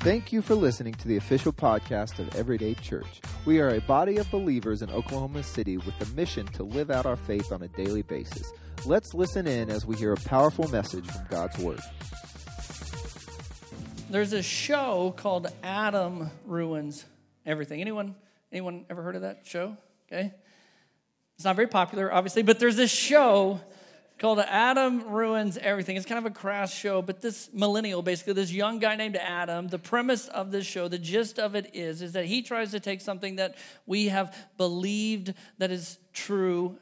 Thank you for listening to the official podcast of Everyday Church. We are a body of believers in Oklahoma City with the mission to live out our faith on a daily basis. Let's listen in as we hear a powerful message from God's Word. There's a show called Adam Ruins Everything. Anyone anyone ever heard of that show? Okay. It's not very popular, obviously, but there's this show called Adam Ruins Everything. It's kind of a crass show, but this millennial, basically, this young guy named Adam, the premise of this show, the gist of it is, is that he tries to take something that we have believed that is true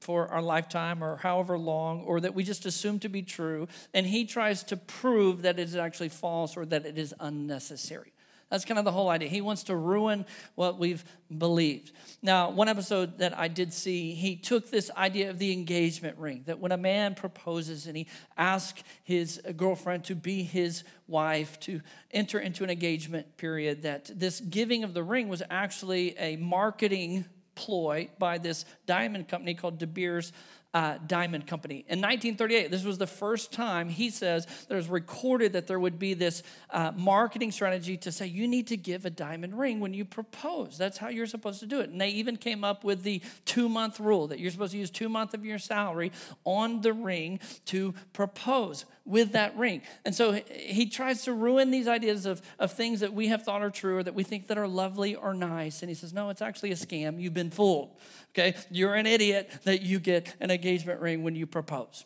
for our lifetime or however long, or that we just assume to be true, and he tries to prove that it is actually false or that it is unnecessary. That's kind of the whole idea. He wants to ruin what we've believed. Now, one episode that I did see, he took this idea of the engagement ring that when a man proposes and he asks his girlfriend to be his wife, to enter into an engagement period, that this giving of the ring was actually a marketing ploy by this diamond company called De Beers uh, Diamond Company. In 1938, this was the first time he says that it was recorded that there would be this uh, marketing strategy to say you need to give a diamond ring when you propose. That's how you're supposed to do it. And they even came up with the two month rule that you're supposed to use two months of your salary on the ring to propose with that ring. And so he tries to ruin these ideas of, of things that we have thought are true or that we think that are lovely or nice. And he says, no, it's actually a scam. You've been fooled. Okay, you're an idiot that you get an engagement ring when you propose.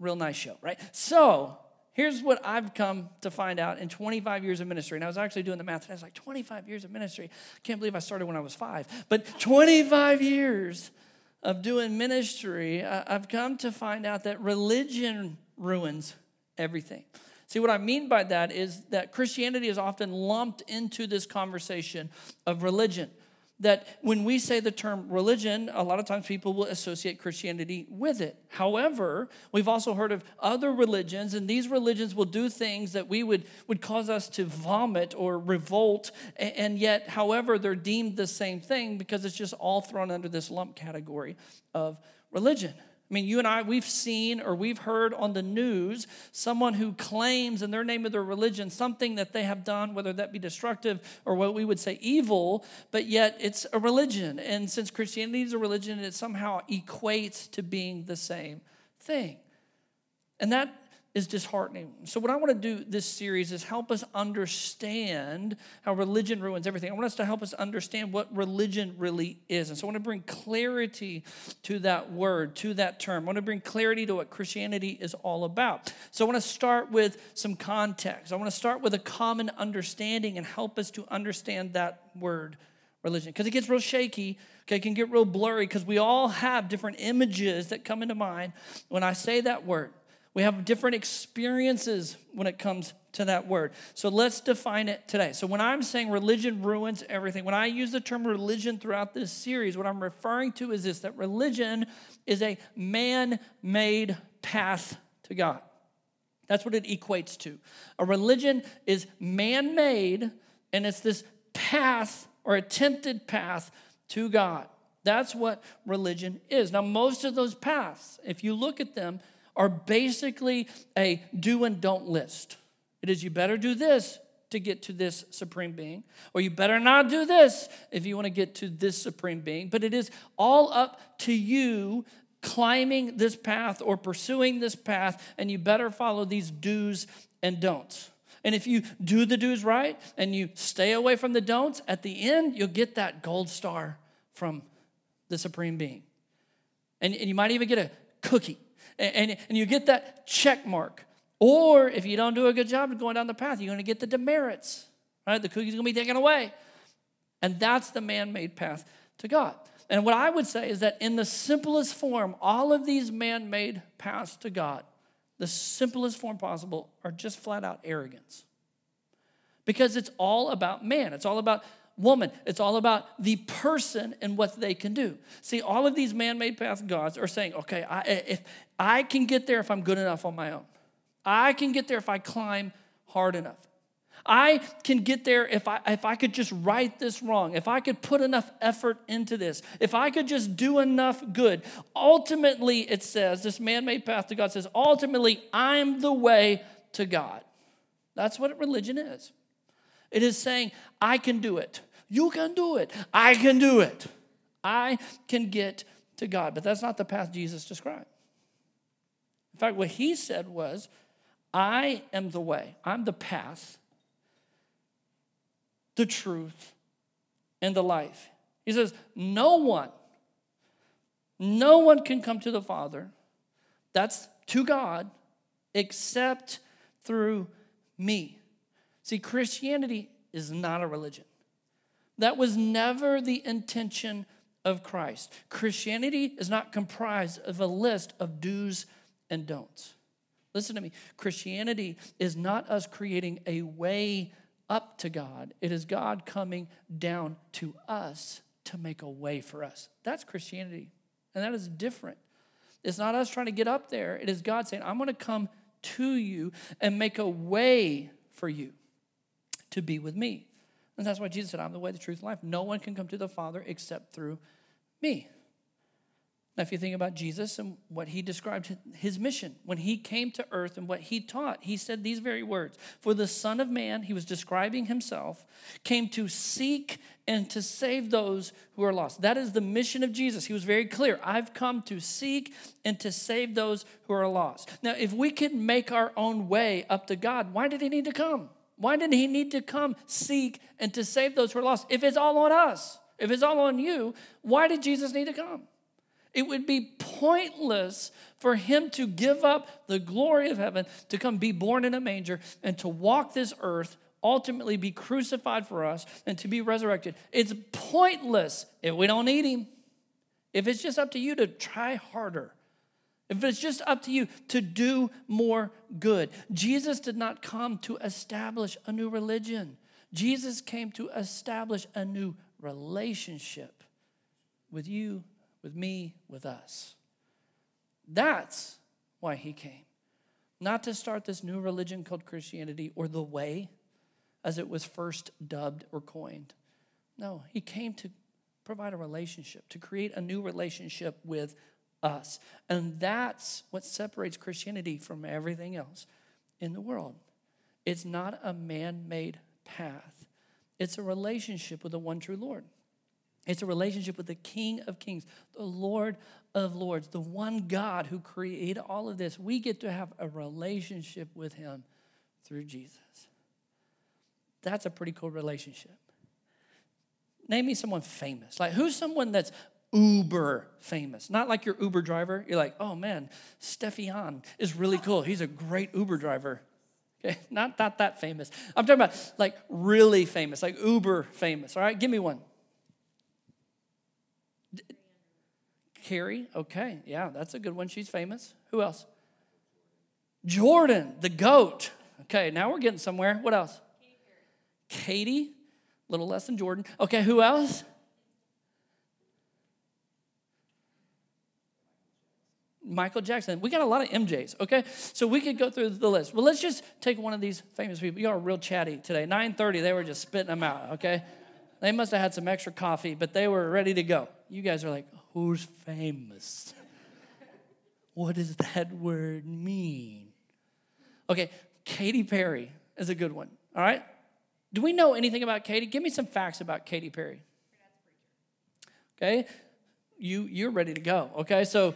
Real nice show, right? So here's what I've come to find out in 25 years of ministry. And I was actually doing the math, and I was like, 25 years of ministry. I can't believe I started when I was five. But 25 years of doing ministry, I've come to find out that religion ruins everything. See, what I mean by that is that Christianity is often lumped into this conversation of religion that when we say the term religion, a lot of times people will associate Christianity with it. However, we've also heard of other religions, and these religions will do things that we would, would cause us to vomit or revolt, and yet, however, they're deemed the same thing because it's just all thrown under this lump category of religion. I mean, you and I, we've seen or we've heard on the news someone who claims in their name of their religion something that they have done, whether that be destructive or what we would say evil, but yet it's a religion. And since Christianity is a religion, it somehow equates to being the same thing. And that is disheartening. So, what I want to do this series is help us understand how religion ruins everything. I want us to help us understand what religion really is. And so, I want to bring clarity to that word, to that term. I want to bring clarity to what Christianity is all about. So, I want to start with some context. I want to start with a common understanding and help us to understand that word religion because it gets real shaky okay it can get real blurry because we all have different images that come into mind when i say that word we have different experiences when it comes to that word. So let's define it today. So when I'm saying religion ruins everything, when I use the term religion throughout this series, what I'm referring to is this that religion is a man made path to God. That's what it equates to. A religion is man made, and it's this path or attempted path to God. That's what religion is. Now, most of those paths, if you look at them, are basically a do and don't list. It is you better do this to get to this supreme being, or you better not do this if you want to get to this supreme being. But it is all up to you climbing this path or pursuing this path, and you better follow these do's and don'ts. And if you do the do's right and you stay away from the don'ts, at the end, you'll get that gold star from the Supreme Being. And, and you might even get a cookie and, and you get that check mark. Or if you don't do a good job of going down the path, you're going to get the demerits, right? The cookie's going to be taken away. And that's the man made path to God. And what I would say is that in the simplest form, all of these man made paths to God, the simplest form possible, are just flat out arrogance. Because it's all about man, it's all about woman. It's all about the person and what they can do. See, all of these man made path gods are saying, okay, I, eh, if I can get there if I'm good enough on my own, I can get there if I climb hard enough. I can get there if I, if I could just right this wrong, if I could put enough effort into this, if I could just do enough good. Ultimately, it says, this man made path to God says, ultimately, I'm the way to God. That's what religion is. It is saying, I can do it. You can do it. I can do it. I can get to God. But that's not the path Jesus described. In fact, what he said was, I am the way, I'm the path, the truth, and the life. He says, No one, no one can come to the Father, that's to God, except through me. See, Christianity is not a religion. That was never the intention of Christ. Christianity is not comprised of a list of do's and don'ts. Listen to me. Christianity is not us creating a way up to God, it is God coming down to us to make a way for us. That's Christianity. And that is different. It's not us trying to get up there, it is God saying, I'm going to come to you and make a way for you to be with me. And that's why Jesus said, I'm the way, the truth, and life. No one can come to the Father except through me. Now, if you think about Jesus and what he described his mission, when he came to earth and what he taught, he said these very words For the Son of Man, he was describing himself, came to seek and to save those who are lost. That is the mission of Jesus. He was very clear I've come to seek and to save those who are lost. Now, if we could make our own way up to God, why did he need to come? Why did he need to come seek and to save those who are lost? If it's all on us, if it's all on you, why did Jesus need to come? It would be pointless for him to give up the glory of heaven, to come be born in a manger, and to walk this earth, ultimately be crucified for us, and to be resurrected. It's pointless if we don't need him. If it's just up to you to try harder, if it's just up to you to do more good. Jesus did not come to establish a new religion, Jesus came to establish a new relationship with you with me, with us. That's why he came. Not to start this new religion called Christianity or the way, as it was first dubbed or coined. No, he came to provide a relationship, to create a new relationship with us. And that's what separates Christianity from everything else in the world. It's not a man made path, it's a relationship with the one true Lord. It's a relationship with the King of Kings, the Lord of Lords, the one God who created all of this. We get to have a relationship with Him through Jesus. That's a pretty cool relationship. Name me someone famous. Like, who's someone that's uber famous? Not like your Uber driver. You're like, oh man, Stefan is really cool. He's a great Uber driver. Okay, not, not that famous. I'm talking about like really famous, like uber famous. All right, give me one. Carrie, okay, yeah, that's a good one. She's famous. Who else? Jordan, the goat. Okay, now we're getting somewhere. What else? Katie, a little less than Jordan. Okay, who else? Michael Jackson. We got a lot of MJs, okay? So we could go through the list. Well, let's just take one of these famous people. You are real chatty today. 9:30, they were just spitting them out, okay? They must have had some extra coffee, but they were ready to go. You guys are like, who's famous? what does that word mean? Okay, Katy Perry is a good one. All right? Do we know anything about Katy? Give me some facts about Katy Perry. Okay? You you're ready to go. Okay? So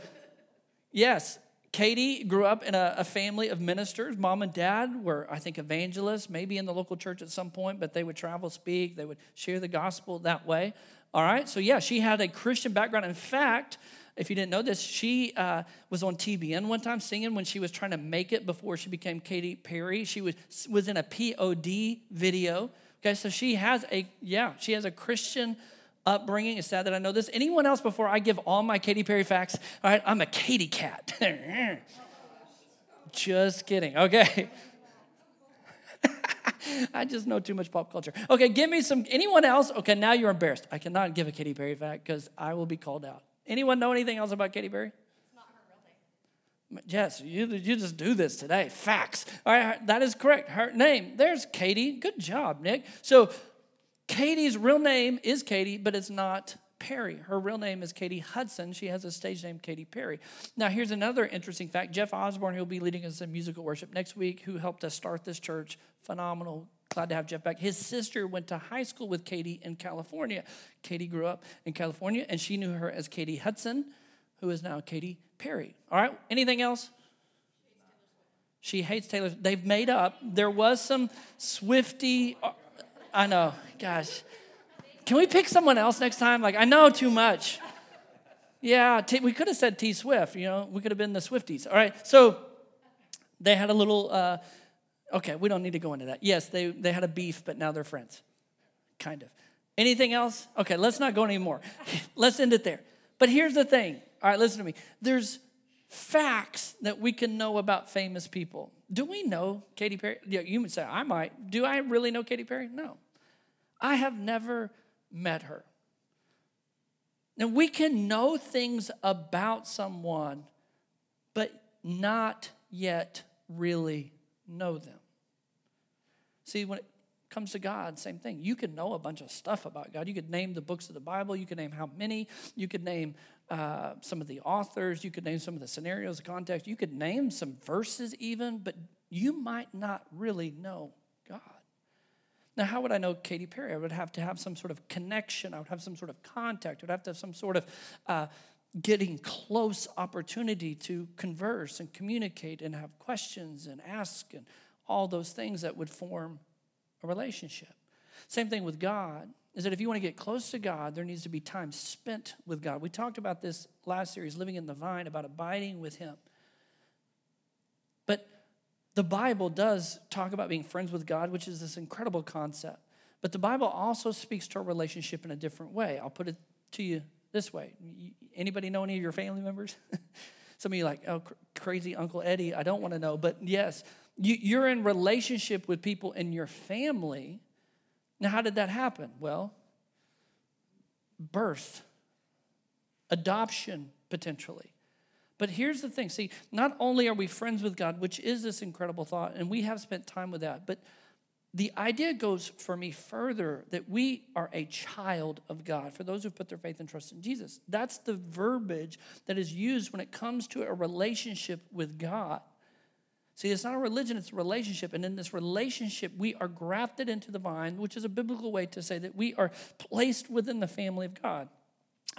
yes, Katy grew up in a, a, family of ministers. Mom and dad were, I think, evangelists, maybe in the local church at some point, but they would travel, speak, they would share the gospel that way. All right, so yeah, she had a Christian background. In fact, if you didn't know this, she uh, was on TBN one time singing when she was trying to make it before she became Katy Perry. She was was in a POD video. Okay, so she has a yeah, she has a Christian upbringing. It's sad that I know this. Anyone else before I give all my Katy Perry facts? All right, I'm a Katy cat. Just kidding. Okay. I just know too much pop culture. Okay, give me some. Anyone else? Okay, now you're embarrassed. I cannot give a Katy Perry fact because I will be called out. Anyone know anything else about Katy Perry? Not her name. Yes, you, you just do this today. Facts. All right, that is correct. Her name. There's Katie. Good job, Nick. So, Katy's real name is Katy, but it's not Perry. Her real name is Katy Hudson. She has a stage name, Katy Perry. Now, here's another interesting fact. Jeff Osborne, who'll be leading us in musical worship next week, who helped us start this church, phenomenal Glad to have Jeff back. His sister went to high school with Katy in California. Katy grew up in California, and she knew her as Katy Hudson, who is now Katy Perry. All right, anything else? She hates Taylor. They've made up. There was some Swifty. I know. Gosh. Can we pick someone else next time? Like, I know too much. Yeah, T- we could have said T Swift, you know, we could have been the Swifties. All right, so they had a little, uh, okay, we don't need to go into that. Yes, they, they had a beef, but now they're friends. Kind of. Anything else? Okay, let's not go anymore. let's end it there. But here's the thing. All right, listen to me. There's facts that we can know about famous people. Do we know Katy Perry? Yeah, you would say, I might. Do I really know Katy Perry? No. I have never met her. Now, we can know things about someone, but not yet really know them. See, when it comes to God, same thing. You can know a bunch of stuff about God. You could name the books of the Bible, you could name how many, you could name uh, some of the authors, you could name some of the scenarios, the context, you could name some verses even, but you might not really know God. Now, how would I know Katy Perry? I would have to have some sort of connection. I would have some sort of contact. I would have to have some sort of uh, getting close opportunity to converse and communicate and have questions and ask and all those things that would form a relationship. Same thing with God is that if you want to get close to God, there needs to be time spent with God. We talked about this last series, Living in the Vine, about abiding with Him. But the Bible does talk about being friends with God, which is this incredible concept. But the Bible also speaks to our relationship in a different way. I'll put it to you this way. Anybody know any of your family members? Some of you like, oh, crazy Uncle Eddie. I don't want to know. But yes, you, are in relationship with people in your family now, how did that happen? Well, birth, adoption, potentially. But here's the thing see, not only are we friends with God, which is this incredible thought, and we have spent time with that, but the idea goes for me further that we are a child of God for those who put their faith and trust in Jesus. That's the verbiage that is used when it comes to a relationship with God. See, it's not a religion, it's a relationship. And in this relationship, we are grafted into the vine, which is a biblical way to say that we are placed within the family of God.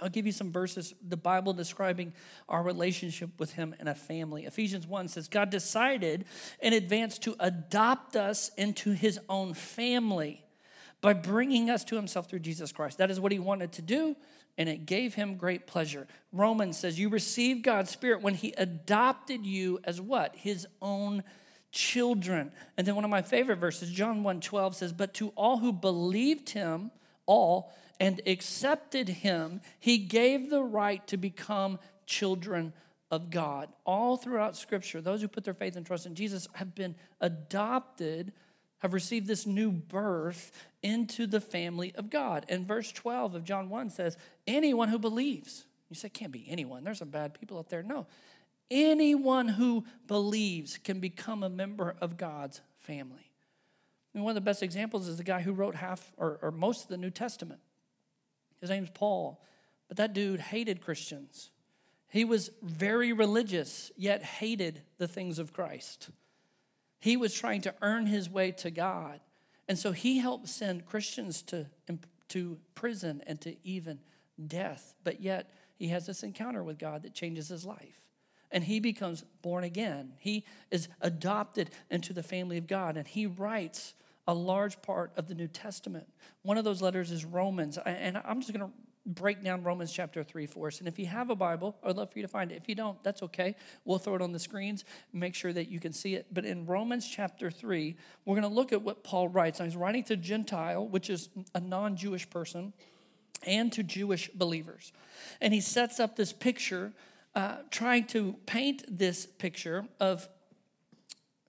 I'll give you some verses, the Bible describing our relationship with Him and a family. Ephesians 1 says, God decided in advance to adopt us into His own family by bringing us to Himself through Jesus Christ. That is what He wanted to do and it gave him great pleasure. Romans says, You received God's Spirit when he adopted you as what? His own children. And then one of my favorite verses, John 1 12 says, But to all who believed him, all, and accepted him, he gave the right to become children of God. All throughout Scripture, those who put their faith and trust in Jesus have been adopted have received this new birth into the family of God. And verse 12 of John 1 says, anyone who believes. You say, can't be anyone. There's some bad people out there. No. Anyone who believes can become a member of God's family. Mean, one of the best examples is the guy who wrote half or, or most of the New Testament. His name's Paul. But that dude hated Christians. He was very religious, yet hated the things of Christ. He was trying to earn his way to God. And so he helped send Christians to, to prison and to even death. But yet he has this encounter with God that changes his life. And he becomes born again. He is adopted into the family of God. And he writes a large part of the New Testament. One of those letters is Romans. And I'm just going to break down Romans chapter 3 for us. And if you have a Bible, I'd love for you to find it. If you don't, that's okay. We'll throw it on the screens, make sure that you can see it. But in Romans chapter 3, we're going to look at what Paul writes. Now, he's writing to Gentile, which is a non Jewish person, and to Jewish believers. And he sets up this picture, uh, trying to paint this picture of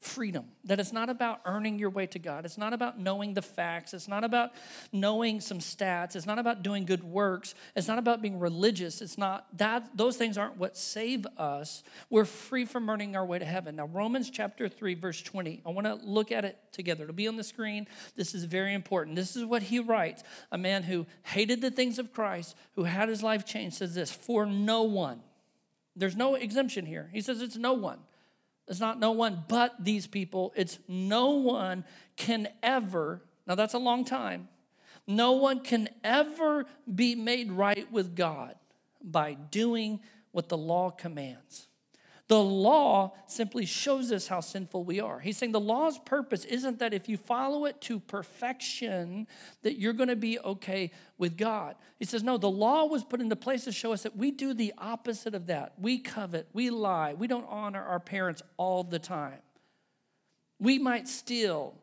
freedom. That it's not about earning your way to God. It's not about knowing the facts. It's not about knowing some stats. It's not about doing good works. It's not about being religious. It's not that those things aren't what save us. We're free from earning our way to heaven. Now, Romans chapter 3, verse 20. I want to look at it together. It'll be on the screen. This is very important. This is what he writes. A man who hated the things of Christ, who had his life changed, says this for no one. There's no exemption here. He says it's no one It's not no one but these people. It's no one can ever, now that's a long time, no one can ever be made right with God by doing what the law commands. The law simply shows us how sinful we are. He's saying the law's purpose isn't that if you follow it to perfection, that you're going to be okay with God. He says, no, the law was put into place to show us that we do the opposite of that. We covet, we lie, we don't honor our parents all the time. We might steal.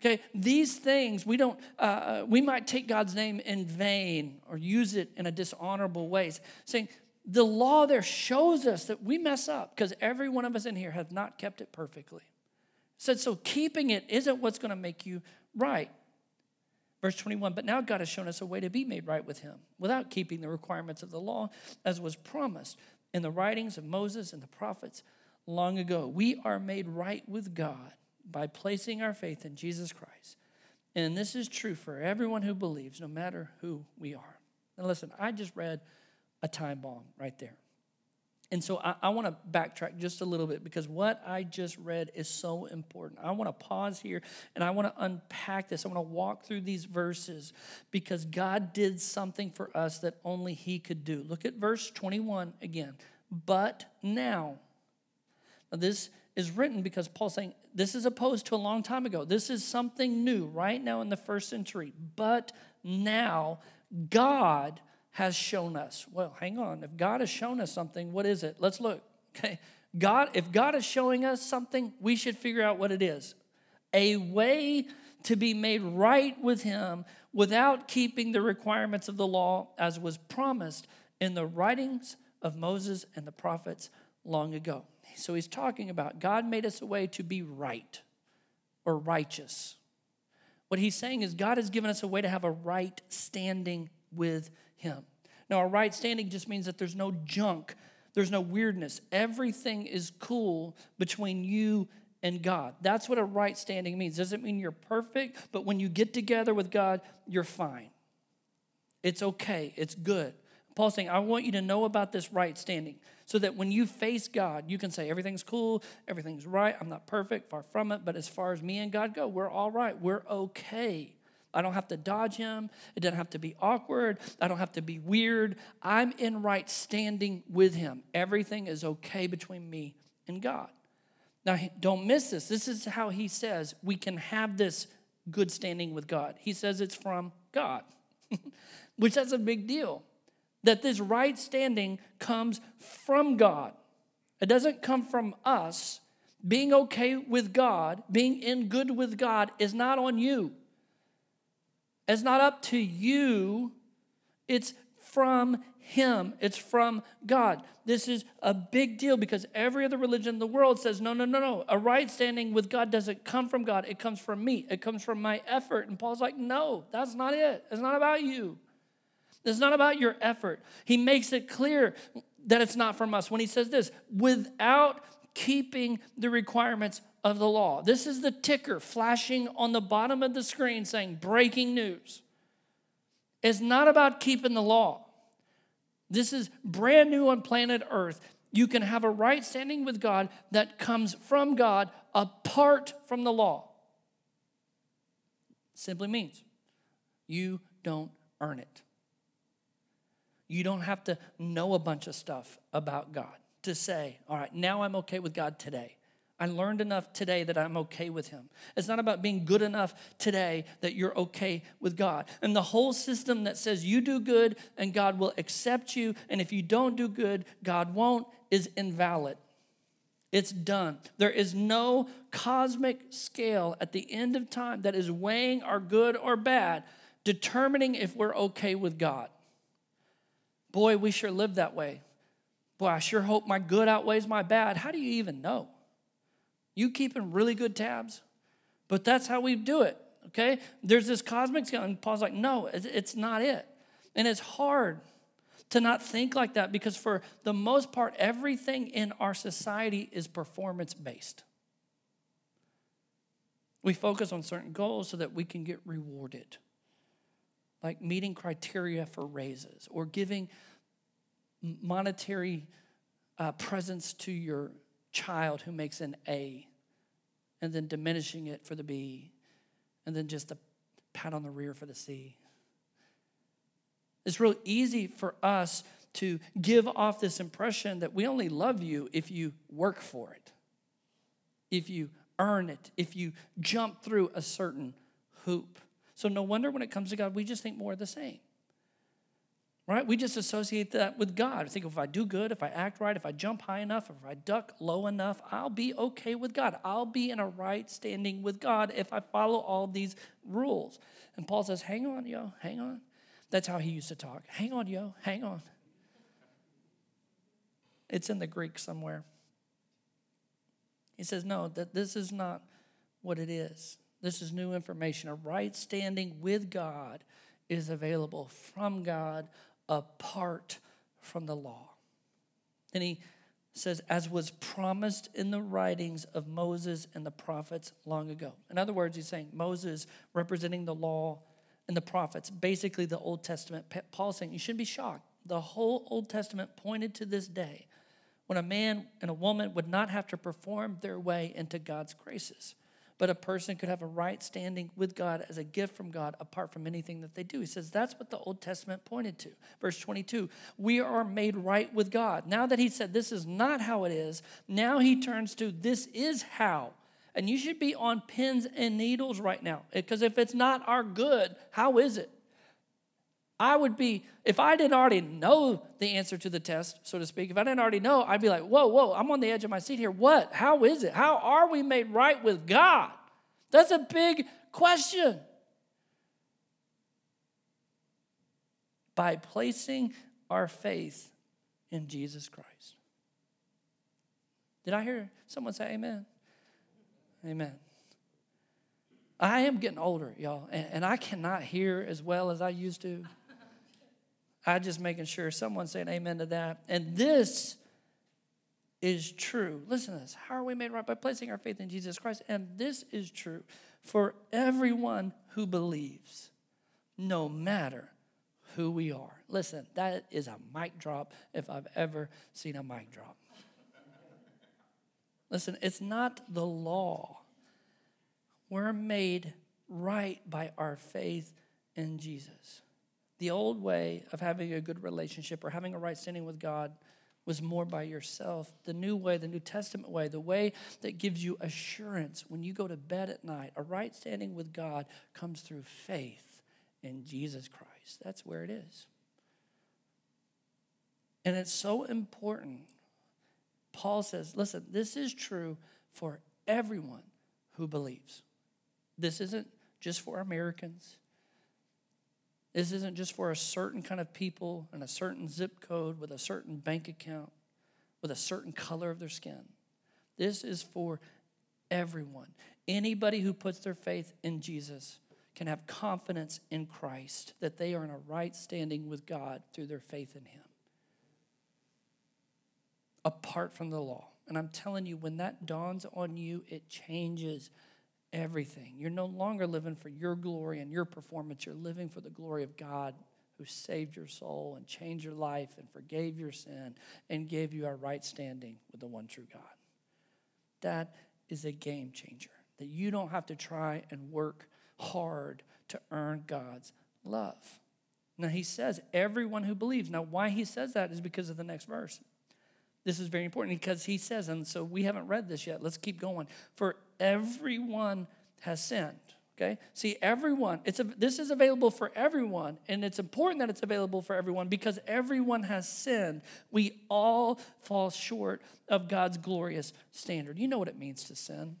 Okay, these things we don't. Uh, uh we might take God's name in vain or use it in a dishonorable way. Saying the law there shows us that we mess up because every one of us in here have not kept it perfectly. It said, so keeping it isn't what's going to make you right. Verse 21 But now God has shown us a way to be made right with Him without keeping the requirements of the law, as was promised in the writings of Moses and the prophets long ago. We are made right with God by placing our faith in Jesus Christ. And this is true for everyone who believes, no matter who we are. And listen, I just read a time bomb right there. And so I, I want to backtrack just a little bit because what I just read is so important. I want to pause here and I want to unpack this. I want to walk through these verses because God did something for us that only He could do. Look at verse 21 again. But now, now this is written because Paul's saying this is opposed to a long time ago. This is something new right now in the first century. But now, God has shown us. Well, hang on. If God has shown us something, what is it? Let's look. Okay. God, if God is showing us something, we should figure out what it is. A way to be made right with Him without keeping the requirements of the law as was promised in the writings of Moses and the prophets long ago. So he's talking about God made us a way to be right or righteous. What he's saying is God has given us a way to have a right standing with him. Now, a right standing just means that there's no junk, there's no weirdness. Everything is cool between you and God. That's what a right standing means. Doesn't mean you're perfect, but when you get together with God, you're fine. It's okay, it's good. Paul's saying, I want you to know about this right standing so that when you face God, you can say, everything's cool, everything's right, I'm not perfect, far from it, but as far as me and God go, we're all right, we're okay. I don't have to dodge him. It doesn't have to be awkward. I don't have to be weird. I'm in right standing with him. Everything is okay between me and God. Now, don't miss this. This is how he says we can have this good standing with God. He says it's from God, which that's a big deal. That this right standing comes from God. It doesn't come from us. Being okay with God, being in good with God, is not on you. It's not up to you, it's from Him, it's from God. This is a big deal because every other religion in the world says, no, no, no, no. A right standing with God doesn't come from God, it comes from me, it comes from my effort. And Paul's like, no, that's not it. It's not about you. It's not about your effort. He makes it clear that it's not from us when he says this without keeping the requirements of the law. This is the ticker flashing on the bottom of the screen saying breaking news. It's not about keeping the law. This is brand new on planet Earth. You can have a right standing with God that comes from God apart from the law. Simply means you don't earn it. You don't have to know a bunch of stuff about God to say, all right, now I'm okay with God today. I learned enough today that I'm okay with Him. It's not about being good enough today that you're okay with God. And the whole system that says you do good and God will accept you, and if you don't do good, God won't, is invalid. It's done. There is no cosmic scale at the end of time that is weighing our good or bad, determining if we're okay with God. Boy, we sure live that way. Boy, I sure hope my good outweighs my bad. How do you even know? You keeping really good tabs? But that's how we do it, okay? There's this cosmic scale, and Paul's like, no, it's not it. And it's hard to not think like that because, for the most part, everything in our society is performance based. We focus on certain goals so that we can get rewarded, like meeting criteria for raises or giving monetary uh, presence to your child who makes an A and then diminishing it for the B and then just a pat on the rear for the C. It's real easy for us to give off this impression that we only love you if you work for it, if you earn it, if you jump through a certain hoop. So, no wonder when it comes to God, we just think more of the same. Right? We just associate that with God. I think if I do good, if I act right, if I jump high enough, if I duck low enough, I'll be okay with God. I'll be in a right standing with God if I follow all these rules. And Paul says, Hang on, yo, hang on. That's how he used to talk. Hang on, yo, hang on. It's in the Greek somewhere. He says, No, that this is not what it is. This is new information. A right standing with God is available from God apart from the law. And he says, as was promised in the writings of Moses and the prophets long ago. In other words, he's saying Moses representing the law and the prophets, basically the Old Testament. Paul's saying you shouldn't be shocked. The whole Old Testament pointed to this day when a man and a woman would not have to perform their way into God's graces but a person could have a right standing with God as a gift from God apart from anything that they do. He says that's what the Old Testament pointed to. Verse 22 We are made right with God. Now that he said this is not how it is, now he turns to this is how. And you should be on pins and needles right now because if it's not our good, how is it? I would be, if I didn't already know the answer to the test, so to speak, if I didn't already know, I'd be like, whoa, whoa, I'm on the edge of my seat here. What? How is it? How are we made right with God? That's a big question. By placing our faith in Jesus Christ. Did I hear someone say amen? Amen. I am getting older, y'all, and, and I cannot hear as well as I used to. I just making sure someone's saying amen to that. And this is true. Listen to this. How are we made right? By placing our faith in Jesus Christ. And this is true for everyone who believes, no matter who we are. Listen, that is a mic drop if I've ever seen a mic drop. Listen, it's not the law. We're made right by our faith in Jesus. The old way of having a good relationship or having a right standing with God was more by yourself. The new way, the New Testament way, the way that gives you assurance when you go to bed at night, a right standing with God comes through faith in Jesus Christ. That's where it is. And it's so important. Paul says, listen, this is true for everyone who believes. This isn't just for Americans. This isn't just for a certain kind of people and a certain zip code with a certain bank account, with a certain color of their skin. This is for everyone. Anybody who puts their faith in Jesus can have confidence in Christ that they are in a right standing with God through their faith in Him, apart from the law. And I'm telling you, when that dawns on you, it changes everything. You're no longer living for your glory and your performance. You're living for the glory of God who saved your soul and changed your life and forgave your sin and gave you a right standing with the one true God. That is a game changer. That you don't have to try and work hard to earn God's love. Now, he says, everyone who believes. Now, why he says that is because of the next verse. This is very important because he says, and so we haven't read this yet. Let's keep going. For everyone has sinned. Okay? See, everyone, it's a, this is available for everyone, and it's important that it's available for everyone because everyone has sinned. We all fall short of God's glorious standard. You know what it means to sin.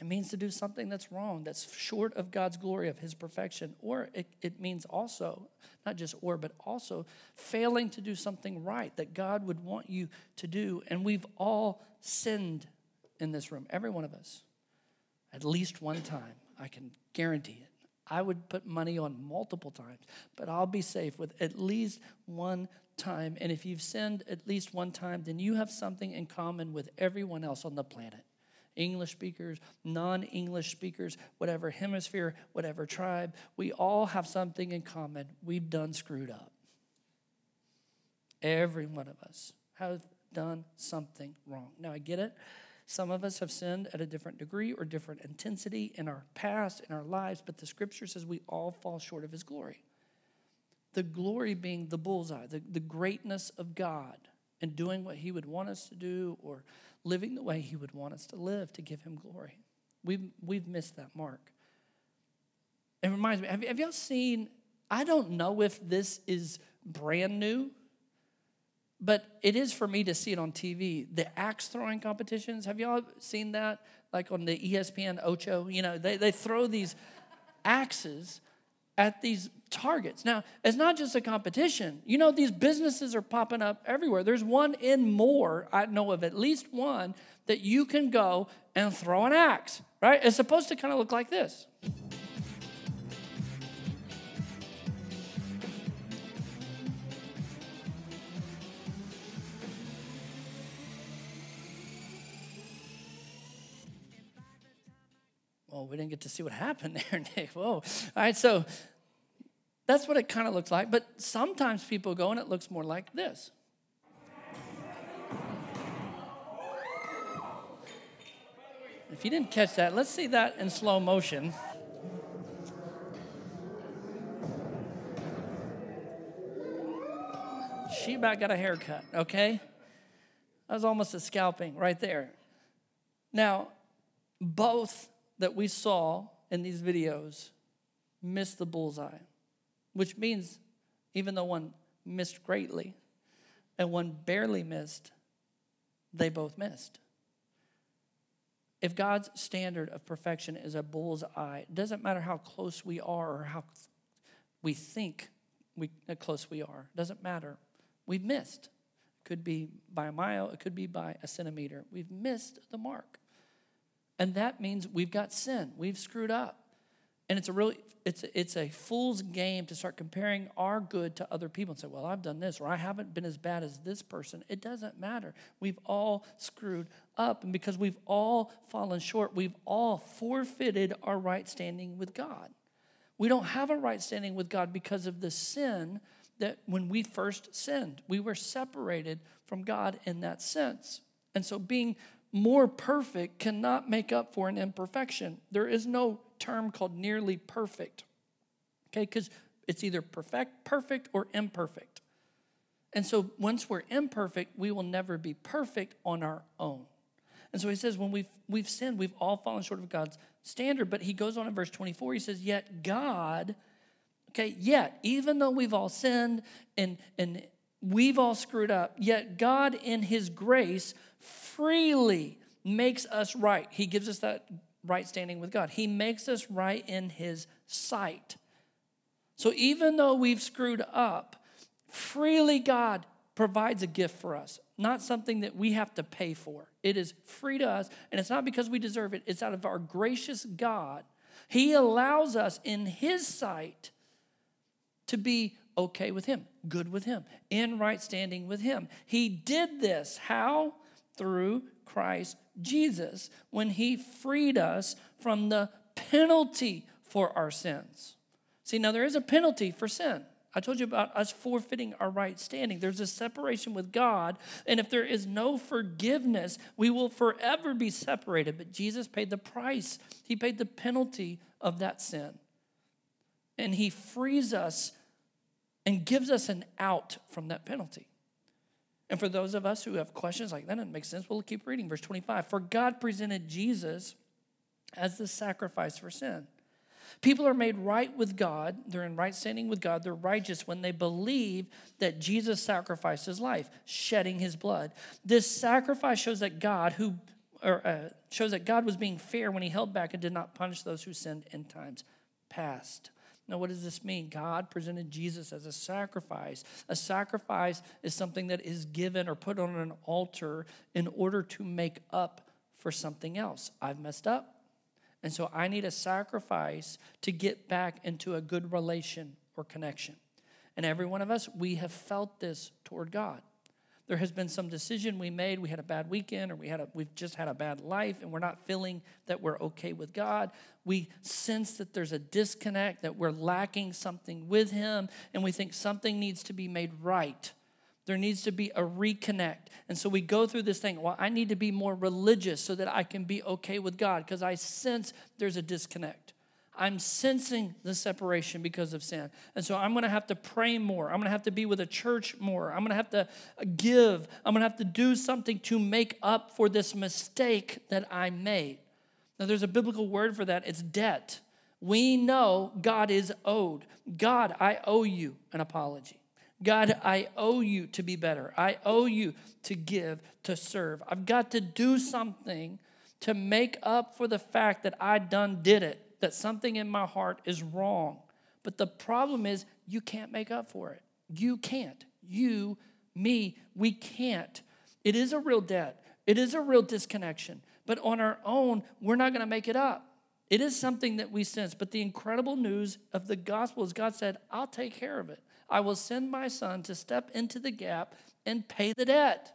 It means to do something that's wrong, that's short of God's glory, of His perfection. Or it, it means also, not just or, but also failing to do something right that God would want you to do. And we've all sinned in this room, every one of us, at least one time. I can guarantee it. I would put money on multiple times, but I'll be safe with at least one time. And if you've sinned at least one time, then you have something in common with everyone else on the planet. English speakers, non English speakers, whatever hemisphere, whatever tribe, we all have something in common. We've done screwed up. Every one of us have done something wrong. Now, I get it. Some of us have sinned at a different degree or different intensity in our past, in our lives, but the scripture says we all fall short of his glory. The glory being the bullseye, the, the greatness of God and doing what he would want us to do or living the way he would want us to live to give him glory. We've, we've missed that mark. It reminds me, have, have y'all seen? I don't know if this is brand new, but it is for me to see it on TV. The axe throwing competitions, have y'all seen that? Like on the ESPN Ocho, you know, they, they throw these axes at these targets. Now, it's not just a competition. You know, these businesses are popping up everywhere. There's one in Moore, I know of at least one, that you can go and throw an axe, right? It's supposed to kind of look like this. Well, we didn't get to see what happened there, Nick. Whoa. All right, so that's what it kind of looks like. But sometimes people go and it looks more like this. If you didn't catch that, let's see that in slow motion. She about got a haircut, okay? That was almost a scalping right there. Now, both that we saw in these videos missed the bullseye, which means even though one missed greatly and one barely missed, they both missed. If God's standard of perfection is a bull's eye, it doesn't matter how close we are or how we think we, how close we are. It doesn't matter. We've missed. It could be by a mile, it could be by a centimeter. We've missed the mark. And that means we've got sin. We've screwed up. And it's a really it's it's a fool's game to start comparing our good to other people and say, "Well, I've done this or I haven't been as bad as this person." It doesn't matter. We've all screwed up and because we've all fallen short, we've all forfeited our right standing with God. We don't have a right standing with God because of the sin that when we first sinned, we were separated from God in that sense. And so being more perfect cannot make up for an imperfection. There is no term called nearly perfect. Okay, because it's either perfect, perfect or imperfect. And so once we're imperfect, we will never be perfect on our own. And so he says, when we've, we've sinned, we've all fallen short of God's standard. But he goes on in verse 24, he says, Yet God, okay, yet, even though we've all sinned and, and we've all screwed up, yet God in his grace freely makes us right. He gives us that right standing with God. He makes us right in His sight. So even though we've screwed up, freely God provides a gift for us, not something that we have to pay for. It is free to us, and it's not because we deserve it, it's out of our gracious God. He allows us in His sight to be okay with Him, good with Him, in right standing with Him. He did this. How? Through Christ Jesus when he freed us from the penalty for our sins. See, now there is a penalty for sin. I told you about us forfeiting our right standing. There's a separation with God, and if there is no forgiveness, we will forever be separated. But Jesus paid the price, He paid the penalty of that sin. And He frees us and gives us an out from that penalty. And for those of us who have questions like that doesn't make sense, we'll keep reading. Verse 25 For God presented Jesus as the sacrifice for sin. People are made right with God. They're in right standing with God. They're righteous when they believe that Jesus sacrificed his life, shedding his blood. This sacrifice shows that God, who or uh, shows that God was being fair when he held back and did not punish those who sinned in times past. Now, what does this mean? God presented Jesus as a sacrifice. A sacrifice is something that is given or put on an altar in order to make up for something else. I've messed up. And so I need a sacrifice to get back into a good relation or connection. And every one of us, we have felt this toward God there has been some decision we made we had a bad weekend or we had a, we've just had a bad life and we're not feeling that we're okay with god we sense that there's a disconnect that we're lacking something with him and we think something needs to be made right There needs to be a reconnect. And so we go through this thing. Well, I need to be more religious so that I can be okay with God because I sense there's a disconnect. I'm sensing the separation because of sin. And so I'm going to have to pray more. I'm going to have to be with a church more. I'm going to have to give. I'm going to have to do something to make up for this mistake that I made. Now, there's a biblical word for that it's debt. We know God is owed. God, I owe you an apology. God, I owe you to be better. I owe you to give, to serve. I've got to do something to make up for the fact that I done did it, that something in my heart is wrong. But the problem is, you can't make up for it. You can't. You, me, we can't. It is a real debt, it is a real disconnection. But on our own, we're not going to make it up. It is something that we sense. But the incredible news of the gospel is God said, I'll take care of it. I will send my son to step into the gap and pay the debt.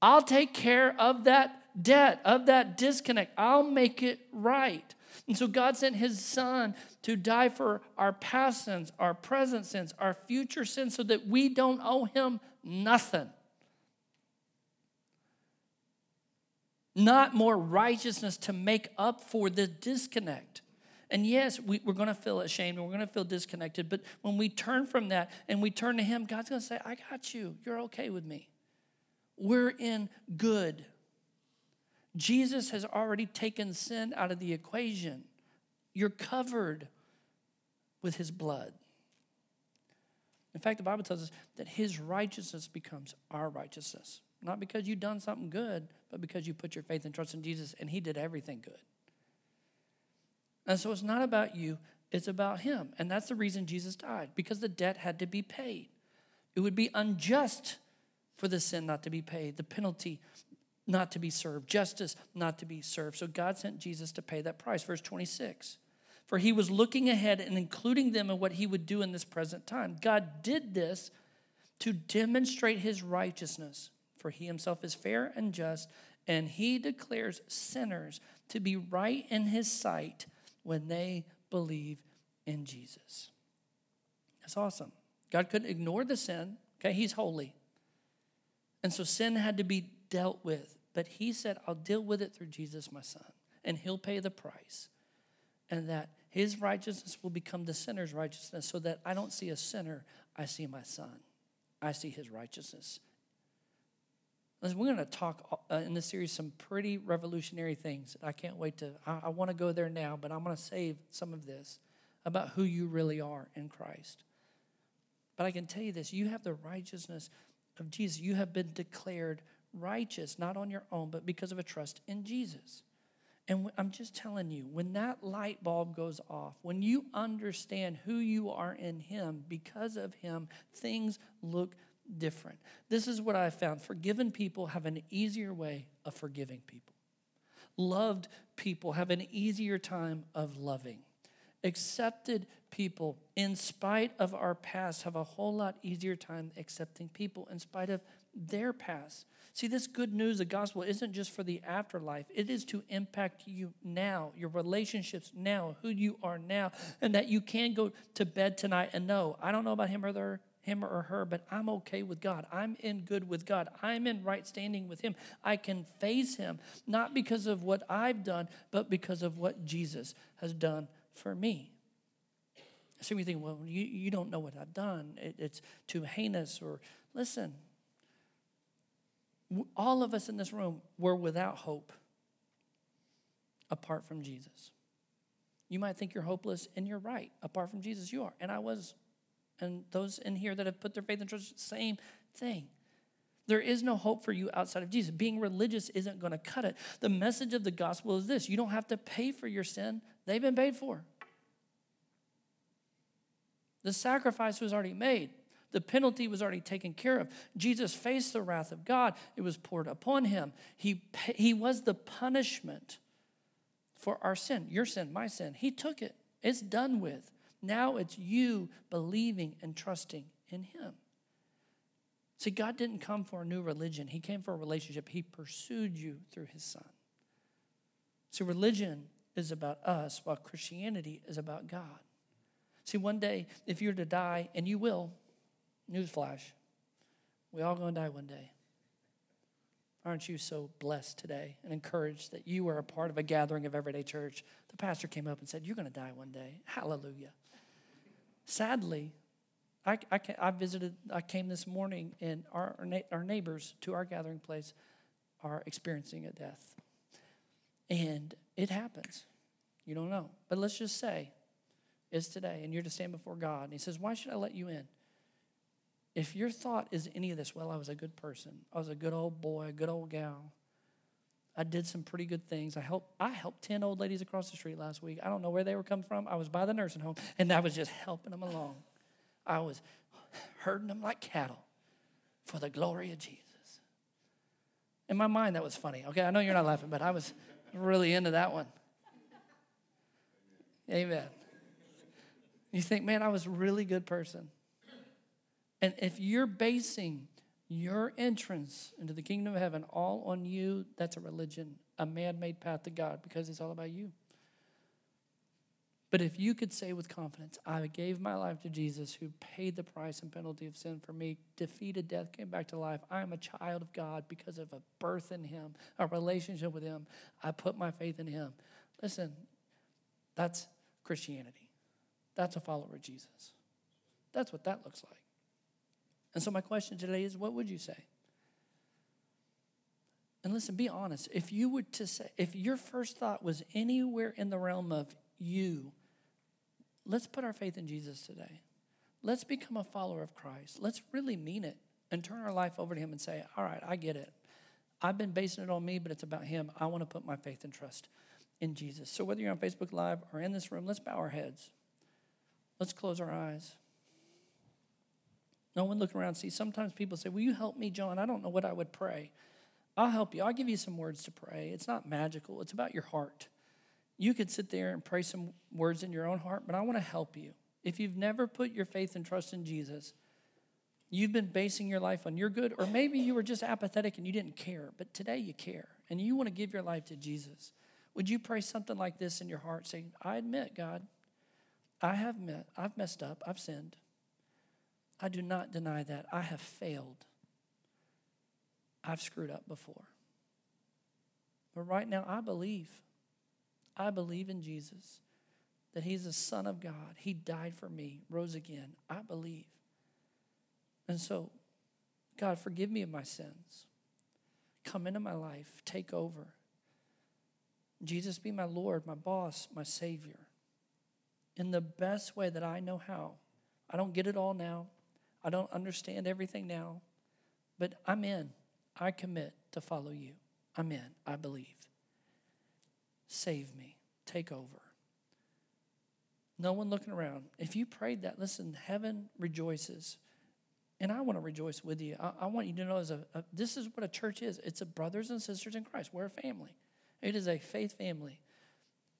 I'll take care of that debt, of that disconnect. I'll make it right. And so God sent his son to die for our past sins, our present sins, our future sins, so that we don't owe him nothing. Not more righteousness to make up for the disconnect. And yes, we, are going to feel ashamed and we're going to feel disconnected. But when we turn from that and we turn to Him, God's going to say, I got you. You're okay with me. We're in good. Jesus has already taken sin out of the equation. You're covered with His blood. In fact, the Bible tells us that His righteousness becomes our righteousness. Not because you've done something good, but because you put your faith and trust in Jesus and He did everything good. And so it's not about you, it's about him. And that's the reason Jesus died, because the debt had to be paid. It would be unjust for the sin not to be paid, the penalty not to be served, justice not to be served. So God sent Jesus to pay that price. Verse 26. For he was looking ahead and including them in what he would do in this present time. God did this to demonstrate his righteousness, for he himself is fair and just, and he declares sinners to be right in his sight when they believe in Jesus. That's awesome. God couldn't ignore the sin. Okay, He's holy. And so sin had to be dealt with. But He said, I'll deal with it through Jesus, my Son, and He'll pay the price. And that His righteousness will become the sinner's righteousness so that I don't see a sinner, I see my Son. I see His righteousness. Listen, we're going to talk uh, in this series some pretty revolutionary things. I can't wait to, I, I want to go there now, but I'm going to save some of this about who you really are in Christ. But I can tell you this you have the righteousness of Jesus. You have been declared righteous, not on your own, but because of a trust in Jesus. And I'm just telling you, when that light bulb goes off, when you understand who you are in Him, because of Him, things look different. This is what I found forgiven people have an easier way of forgiving people, loved people have an easier time of loving. Accepted people, in spite of our past, have a whole lot easier time accepting people in spite of their past. See, this good news, the gospel, isn't just for the afterlife. It is to impact you now, your relationships now, who you are now, and that you can go to bed tonight and know, I don't know about him or her, him or her, but I'm okay with God. I'm in good with God. I'm in right standing with Him. I can face Him, not because of what I've done, but because of what Jesus has done for me. So you think, well, you, you don't know what I've done. It, it's too heinous. Or listen, all of us in this room were without hope apart from Jesus. You might think you're hopeless, and you're right. Apart from Jesus, you are. And I was and those in here that have put their faith in trust, same thing. There is no hope for you outside of Jesus. Being religious isn't going to cut it. The message of the gospel is this you don't have to pay for your sin, they've been paid for. The sacrifice was already made. The penalty was already taken care of. Jesus faced the wrath of God. It was poured upon him. He, he was the punishment for our sin, your sin, my sin. He took it. It's done with. Now it's you believing and trusting in Him. See, God didn't come for a new religion, He came for a relationship. He pursued you through His Son. See, religion is about us, while Christianity is about God. See, one day, if you're to die, and you will, newsflash, We all to die one day. Aren't you so blessed today and encouraged that you are a part of a gathering of everyday church? The pastor came up and said, You're to die one day. Hallelujah. Sadly, I, I, I, visited, I came this morning, and our, our neighbors to our gathering place are experiencing a death. And it happens. You don't know. But let's just say it's today, and you're to stand before God. And He says, Why should I let you in? If your thought is any of this, well, I was a good person, I was a good old boy, a good old gal. I did some pretty good things. I helped I helped 10 old ladies across the street last week. I don't know where they were coming from. I was by the nursing home and I was just helping them along. I was herding them like cattle for the glory of Jesus. In my mind, that was funny. Okay, I know you're not laughing, but I was really into that one. Amen. You think, man, I was a really good person. And if you're basing your entrance into the kingdom of heaven all on you, that's a religion, a man made path to God because it's all about you. But if you could say with confidence, I gave my life to Jesus who paid the price and penalty of sin for me, defeated death, came back to life. I am a child of God because of a birth in Him, a relationship with Him. I put my faith in Him. Listen, that's Christianity. That's a follower of Jesus. That's what that looks like. And so, my question today is what would you say? And listen, be honest. If you were to say, if your first thought was anywhere in the realm of you Let's put our faith in Jesus today. Let's become a follower of Christ. Let's really mean it and turn our life over to Him and say, All right, I get it. I've been basing it on me, but it's about Him. I want to put my faith and trust in Jesus. So, whether you're on Facebook Live or in this room, let's bow our heads. Let's close our eyes. No one look around. See, sometimes people say, Will you help me, John? I don't know what I would pray. I'll help you. I'll give you some words to pray. It's not magical, it's about your heart. You could sit there and pray some words in your own heart, but I want to help you. If you've never put your faith and trust in Jesus, you've been basing your life on your good, or maybe you were just apathetic and you didn't care, but today you care and you want to give your life to Jesus. Would you pray something like this in your heart, saying, I admit, God, I have met, I've messed up, I've sinned. I do not deny that. I have failed. I've screwed up before. But right now, I believe I believe in Jesus, that He's the Son of God. He died for me, rose again. I believe. And so, God, forgive me of my sins. Come into my life, take over. Jesus, be my Lord, my boss, my Savior. In the best way that I know how. I don't get it all now. I don't understand everything now. But I'm in. I commit to follow you. I'm in. I believe. Save me. Take over. No one looking around. If you prayed that, listen, heaven rejoices. And I want to rejoice with you. I, I want you to know as a, a, this is what a church is it's a brothers and sisters in Christ. We're a family, it is a faith family.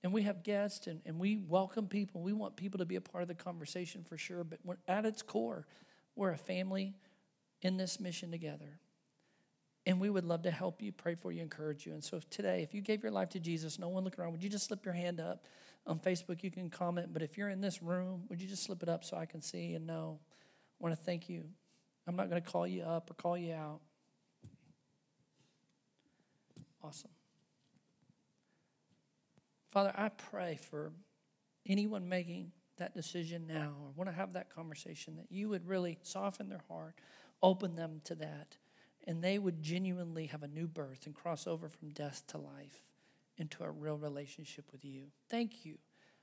And we have guests and, and we welcome people. We want people to be a part of the conversation for sure. But at its core, we're a family in this mission together. And we would love to help you, pray for you, encourage you. And so if today, if you gave your life to Jesus, no one looking around, would you just slip your hand up? On Facebook, you can comment. But if you're in this room, would you just slip it up so I can see and know? I want to thank you. I'm not going to call you up or call you out. Awesome. Father, I pray for anyone making that decision now or want to have that conversation that you would really soften their heart, open them to that and they would genuinely have a new birth and cross over from death to life into a real relationship with you. Thank you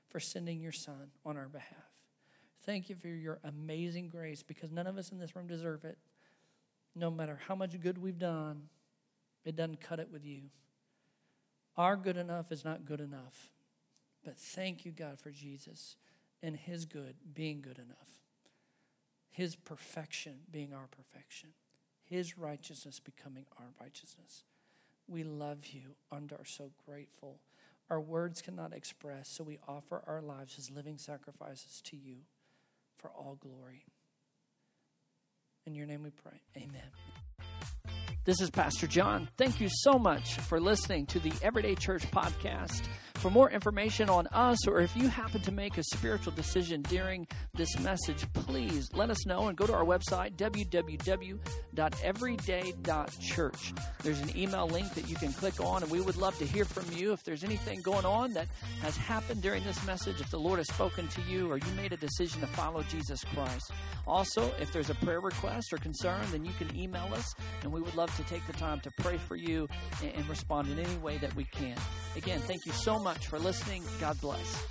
for sending your son on our behalf. Thank you for your amazing grace because none of us in this room deserve it. No matter how much good we've done, it doesn't cut it with you. Our good enough is not good enough. But thank you, God, for Jesus and his good being good enough, his perfection being our perfection his righteousness becoming our righteousness. We love you and are so grateful. Our words cannot express, so we offer our lives as living sacrifices to you for all glory. In your name we pray. Amen. This is Pastor John. Thank you so much for listening to the Everyday Church podcast. For more information on us, or if you happen to make a spiritual decision during this message, please let us know and go to our website, www.everyday.church. There's an email link that you can click on, and we would love to hear from you. If there's anything going on that has happened during this message, if the Lord has spoken to you, or you made a decision to follow Jesus Christ. Also, if there's a prayer request or concern, then you can email us, and we would love to take the time to pray for you and, and respond in any way that we can. Again, thank you so much for listening. God bless.